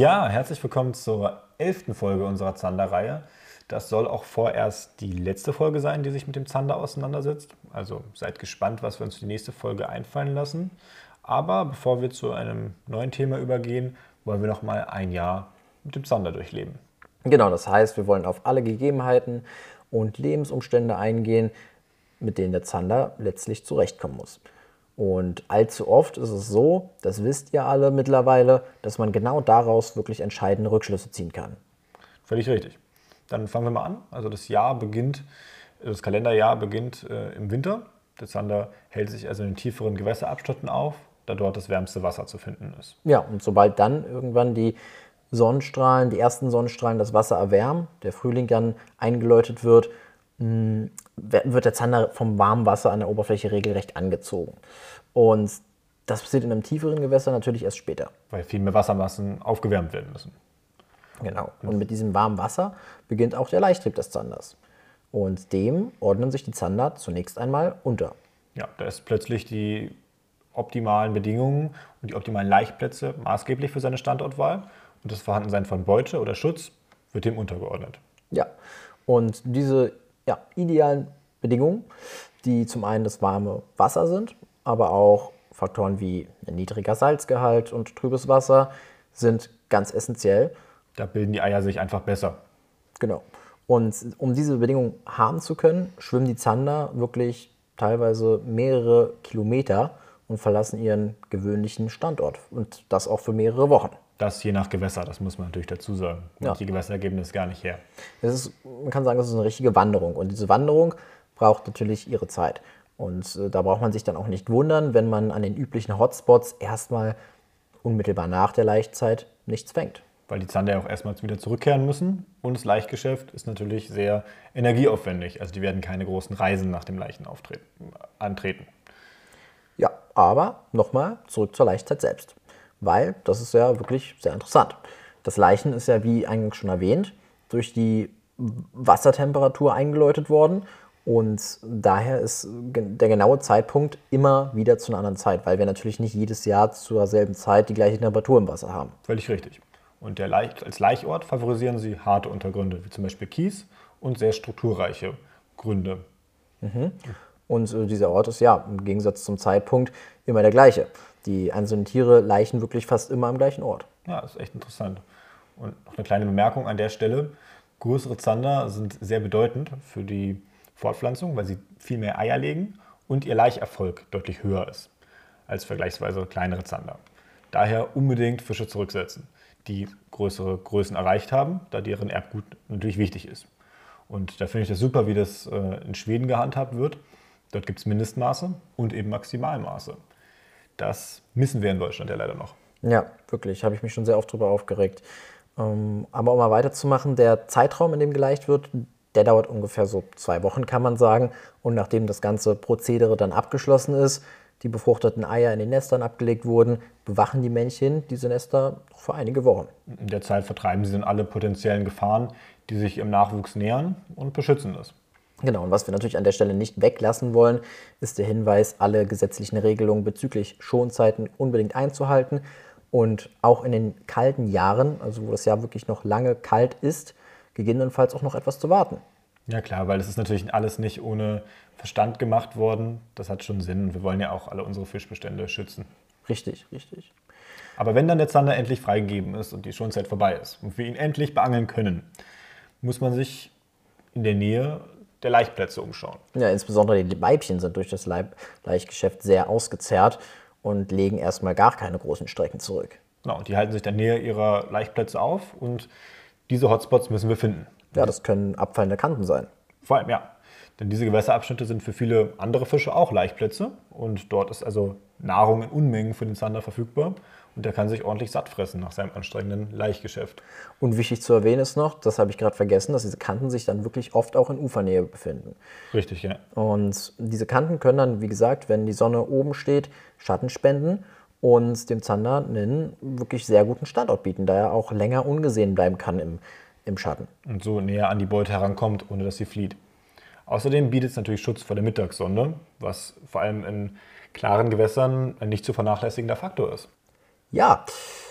Ja, herzlich willkommen zur elften Folge unserer Zander-Reihe. Das soll auch vorerst die letzte Folge sein, die sich mit dem Zander auseinandersetzt. Also seid gespannt, was wir uns für die nächste Folge einfallen lassen. Aber bevor wir zu einem neuen Thema übergehen, wollen wir noch mal ein Jahr mit dem Zander durchleben. Genau, das heißt, wir wollen auf alle Gegebenheiten und Lebensumstände eingehen, mit denen der Zander letztlich zurechtkommen muss. Und allzu oft ist es so, das wisst ihr alle mittlerweile, dass man genau daraus wirklich entscheidende Rückschlüsse ziehen kann. Völlig richtig. Dann fangen wir mal an. Also das Jahr beginnt, das Kalenderjahr beginnt äh, im Winter. Der Zander hält sich also in tieferen Gewässerabschnitten auf, da dort das wärmste Wasser zu finden ist. Ja, und sobald dann irgendwann die Sonnenstrahlen, die ersten Sonnenstrahlen das Wasser erwärmen, der Frühling dann eingeläutet wird, mh, wird der Zander vom warmen Wasser an der Oberfläche regelrecht angezogen. Und das passiert in einem tieferen Gewässer natürlich erst später. Weil viel mehr Wassermassen aufgewärmt werden müssen. Genau. Und mit diesem warmen Wasser beginnt auch der Leichttrieb des Zanders. Und dem ordnen sich die Zander zunächst einmal unter. Ja, da ist plötzlich die optimalen Bedingungen und die optimalen Laichplätze maßgeblich für seine Standortwahl. Und das Vorhandensein von Beute oder Schutz wird dem untergeordnet. Ja. Und diese ja, idealen Bedingungen, die zum einen das warme Wasser sind, aber auch Faktoren wie ein niedriger Salzgehalt und trübes Wasser sind ganz essentiell. Da bilden die Eier sich einfach besser. Genau. Und um diese Bedingungen haben zu können, schwimmen die Zander wirklich teilweise mehrere Kilometer und verlassen ihren gewöhnlichen Standort. Und das auch für mehrere Wochen. Das je nach Gewässer, das muss man natürlich dazu sagen. Und Ja. die Gewässer geben das gar nicht her. Das ist, man kann sagen, das ist eine richtige Wanderung. Und diese Wanderung braucht natürlich ihre Zeit. Und äh, da braucht man sich dann auch nicht wundern, wenn man an den üblichen Hotspots erstmal unmittelbar nach der Laichzeit nichts fängt. Weil die Zander ja auch erstmals wieder zurückkehren müssen. Und das Laichgeschäft ist natürlich sehr energieaufwendig. Also die werden keine großen Reisen nach dem Leichen antreten. Ja, aber nochmal zurück zur Laichzeit selbst. Weil das ist ja wirklich sehr interessant. Das Leichen ist ja, wie eingangs schon erwähnt, durch die Wassertemperatur eingeläutet worden. Und daher ist der genaue Zeitpunkt immer wieder zu einer anderen Zeit, weil wir natürlich nicht jedes Jahr zur selben Zeit die gleiche Temperatur im Wasser haben. Völlig richtig. Und der Laich, als Laichort favorisieren sie harte Untergründe, wie zum Beispiel Kies und sehr strukturreiche Gründe. Und äh, dieser Ort ist ja im Gegensatz zum Zeitpunkt immer der gleiche. Die einzelnen Tiere laichen wirklich fast immer am gleichen Ort. Ja, ist echt interessant. Und noch eine kleine Bemerkung an der Stelle. Größere Zander sind sehr bedeutend für die Fortpflanzung, weil sie viel mehr Eier legen und ihr Laicherfolg deutlich höher ist als vergleichsweise kleinere Zander. Daher unbedingt Fische zurücksetzen, die größere Größen erreicht haben, da deren Erbgut natürlich wichtig ist. Und da finde ich das super, wie das äh, in Schweden gehandhabt wird. Dort gibt es Mindestmaße und eben Maximalmaße. Das missen wir in Deutschland ja leider noch. Ja, wirklich, habe ich mich schon sehr oft darüber aufgeregt. Ähm, aber um mal weiterzumachen, der Zeitraum, in dem geleicht wird, der dauert ungefähr so zwei Wochen, kann man sagen. Und nachdem das ganze Prozedere dann abgeschlossen ist, die befruchteten Eier in den Nestern abgelegt wurden, bewachen die Männchen diese Nester noch für einige Wochen. In der Zeit vertreiben sie dann alle potenziellen Gefahren, die sich im Nachwuchs nähern und beschützen das. Genau, und was wir natürlich an der Stelle nicht weglassen wollen, ist der Hinweis, alle gesetzlichen Regelungen bezüglich Schonzeiten unbedingt einzuhalten und auch in den kalten Jahren, also wo das Jahr wirklich noch lange kalt ist, gegebenenfalls auch noch etwas zu warten. Ja klar, weil es ist natürlich alles nicht ohne Verstand gemacht worden. Das hat schon Sinn. Wir wollen ja auch alle unsere Fischbestände schützen. Richtig, richtig. Aber wenn dann der Zander endlich freigegeben ist und die Schonzeit vorbei ist und wir ihn endlich beangeln können, muss man sich in der Nähe der Laichplätze umschauen. Ja, insbesondere die Weibchen sind durch das Laichgeschäft sehr ausgezehrt und legen erstmal gar keine großen Strecken zurück. Genau, und die halten sich dann näher ihrer Laichplätze auf und diese Hotspots müssen wir finden. Ja, das können abfallende Kanten sein. Vor allem, ja. Denn diese Gewässerabschnitte sind für viele andere Fische auch Laichplätze. Und dort ist also Nahrung in Unmengen für den Zander verfügbar. Und der kann sich ordentlich satt fressen nach seinem anstrengenden Laichgeschäft. Und wichtig zu erwähnen ist noch, das habe ich gerade vergessen, dass diese Kanten sich dann wirklich oft auch in Ufernähe befinden. Richtig, ja. Und diese Kanten können dann, wie gesagt, wenn die Sonne oben steht, Schatten spenden und dem Zander einen wirklich sehr guten Standort bieten, da er auch länger ungesehen bleiben kann im, im Schatten. Und so näher an die Beute herankommt, ohne dass sie flieht. Außerdem bietet es natürlich Schutz vor der Mittagssonne, was vor allem in klaren Gewässern ein nicht zu vernachlässigender Faktor ist. Ja,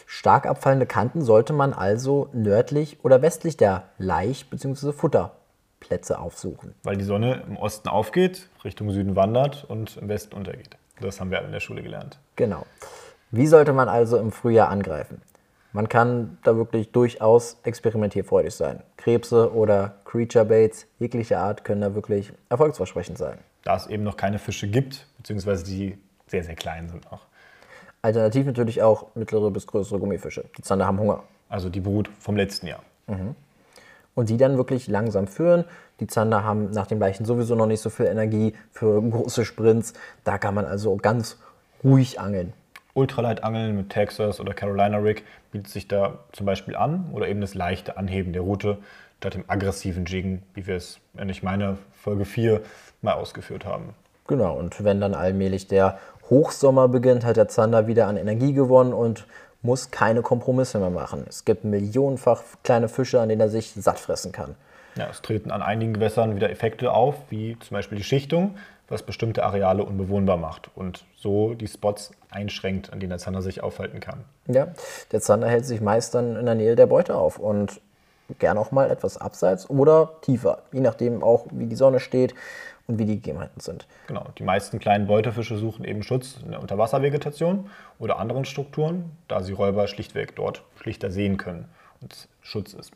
Stark abfallende Kanten sollte man also nördlich oder westlich der Laich- bzw. Futterplätze aufsuchen. Weil die Sonne im Osten aufgeht, Richtung Süden wandert und im Westen untergeht. Das haben wir alle in der Schule gelernt. Genau. Wie sollte man also im Frühjahr angreifen? Man kann da wirklich durchaus experimentierfreudig sein. Krebse oder Creature Baits jeglicher Art können da wirklich erfolgsversprechend sein. Da es eben noch keine Fische gibt, beziehungsweise die sehr, sehr klein sind noch. Alternativ natürlich auch mittlere bis größere Gummifische. Die Zander haben Hunger. Also die Brut vom letzten Jahr. Und die dann wirklich langsam führen. Die Zander haben nach dem Leichen sowieso noch nicht so viel Energie für große Sprints. Da kann man also ganz ruhig angeln. Ultraleitangeln mit Texas oder Carolina Rig bietet sich da zum Beispiel an oder eben das leichte Anheben der Route statt dem aggressiven Jiggen, wie wir es, wenn ich meine, Folge 4 mal ausgeführt haben. Genau, und wenn dann allmählich der Hochsommer beginnt, hat der Zander wieder an Energie gewonnen und muss keine Kompromisse mehr machen. Es gibt millionenfach kleine Fische, an denen er sich satt fressen kann. Ja, es treten an einigen Gewässern wieder Effekte auf, wie zum Beispiel die Schichtung, was bestimmte Areale unbewohnbar macht und so die Spots einschränkt, an denen der Zander sich aufhalten kann. Ja, der Zander hält sich meist dann in der Nähe der Beute auf und gern auch mal etwas abseits oder tiefer, je nachdem auch, wie die Sonne steht und wie die Gegebenheiten sind. Genau, die meisten kleinen Beutefische suchen eben Schutz in der Unterwasservegetation oder anderen Strukturen, da sie Räuber schlichtweg dort schlichter sehen können und Schutz ist.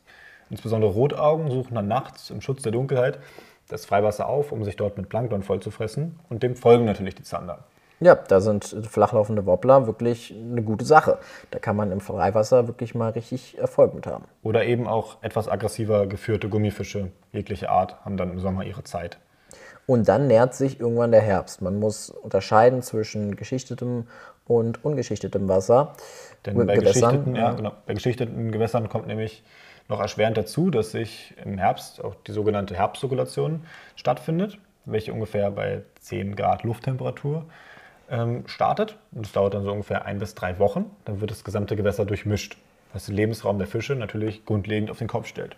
Insbesondere Rotaugen suchen dann nachts im Schutz der Dunkelheit das Freiwasser auf, um sich dort mit Plankton vollzufressen und dem folgen natürlich die Zander. Ja, da sind flachlaufende Wobbler wirklich eine gute Sache. Da kann man im Freiwasser wirklich mal richtig Erfolg mit haben. Oder eben auch etwas aggressiver geführte Gummifische jeglicher Art haben dann im Sommer ihre Zeit. Und dann nähert sich irgendwann der Herbst. Man muss unterscheiden zwischen geschichtetem und ungeschichtetem Wasser. Denn bei geschichteten, ja, genau, bei geschichteten Gewässern kommt nämlich noch erschwerend dazu, dass sich im Herbst auch die sogenannte Herbstzirkulation stattfindet, welche ungefähr bei 10 Grad Lufttemperatur ähm, startet. Und es dauert dann so ungefähr ein bis drei Wochen. Dann wird das gesamte Gewässer durchmischt, was den Lebensraum der Fische natürlich grundlegend auf den Kopf stellt.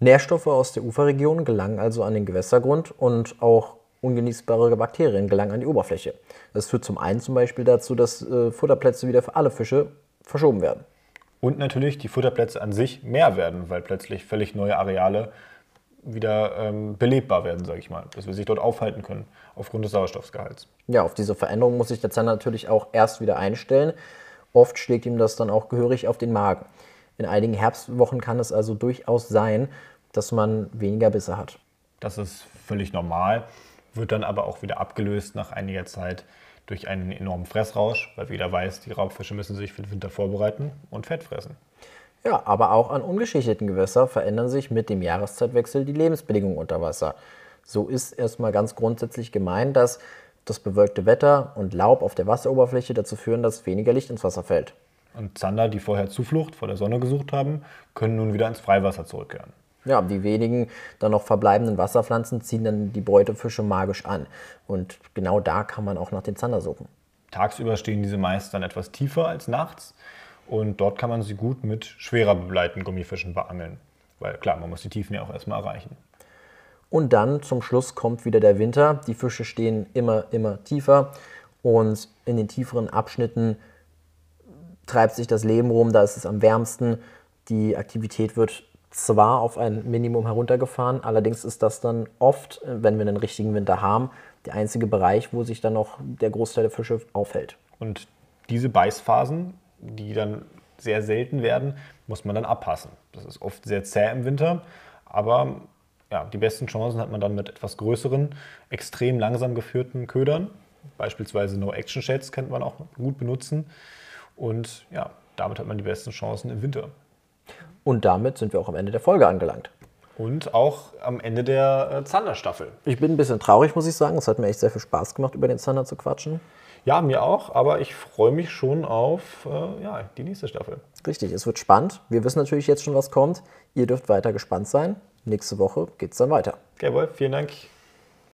Nährstoffe aus der Uferregion gelangen also an den Gewässergrund und auch ungenießbare Bakterien gelangen an die Oberfläche. Das führt zum einen zum Beispiel dazu, dass äh, Futterplätze wieder für alle Fische verschoben werden. Und natürlich die Futterplätze an sich mehr werden, weil plötzlich völlig neue Areale wieder ähm, belebbar werden, sage ich mal, dass wir sich dort aufhalten können aufgrund des Sauerstoffgehalts. Ja, auf diese Veränderung muss sich der Zander natürlich auch erst wieder einstellen. Oft schlägt ihm das dann auch gehörig auf den Magen. In einigen Herbstwochen kann es also durchaus sein, dass man weniger Bisse hat. Das ist völlig normal, wird dann aber auch wieder abgelöst nach einiger Zeit durch einen enormen Fressrausch, weil jeder weiß, die Raubfische müssen sich für den Winter vorbereiten und Fett fressen. Ja, aber auch an ungeschichteten Gewässern verändern sich mit dem Jahreszeitwechsel die Lebensbedingungen unter Wasser. So ist erstmal ganz grundsätzlich gemeint, dass das bewölkte Wetter und Laub auf der Wasseroberfläche dazu führen, dass weniger Licht ins Wasser fällt. Und Zander, die vorher Zuflucht vor der Sonne gesucht haben, können nun wieder ins Freiwasser zurückkehren. Ja, die wenigen dann noch verbleibenden Wasserpflanzen ziehen dann die Beutefische magisch an. Und genau da kann man auch nach den Zander suchen. Tagsüber stehen diese meist dann etwas tiefer als nachts und dort kann man sie gut mit schwerer bebleiten Gummifischen beangeln. Weil klar, man muss die Tiefen ja auch erstmal erreichen. Und dann zum Schluss kommt wieder der Winter. Die Fische stehen immer, immer tiefer und in den tieferen Abschnitten treibt sich das Leben rum, da ist es am wärmsten. Die Aktivität wird zwar auf ein Minimum heruntergefahren, allerdings ist das dann oft, wenn wir einen richtigen Winter haben, der einzige Bereich, wo sich dann noch der Großteil der Fische aufhält. Und diese Beißphasen, die dann sehr selten werden, muss man dann abpassen. Das ist oft sehr zäh im Winter, aber ja, die besten Chancen hat man dann mit etwas größeren, extrem langsam geführten Ködern. Beispielsweise No-Action-Sheds könnte man auch gut benutzen. Und ja, damit hat man die besten Chancen im Winter. Und damit sind wir auch am Ende der Folge angelangt. Und auch am Ende der äh, Zanderstaffel. Ich bin ein bisschen traurig, muss ich sagen. Es hat mir echt sehr viel Spaß gemacht, über den Zander zu quatschen. Ja, mir auch, aber ich freue mich schon auf äh, ja, die nächste Staffel. Richtig, es wird spannend. Wir wissen natürlich jetzt schon, was kommt. Ihr dürft weiter gespannt sein. Nächste Woche geht es dann weiter. Okay, Wolf, vielen Dank.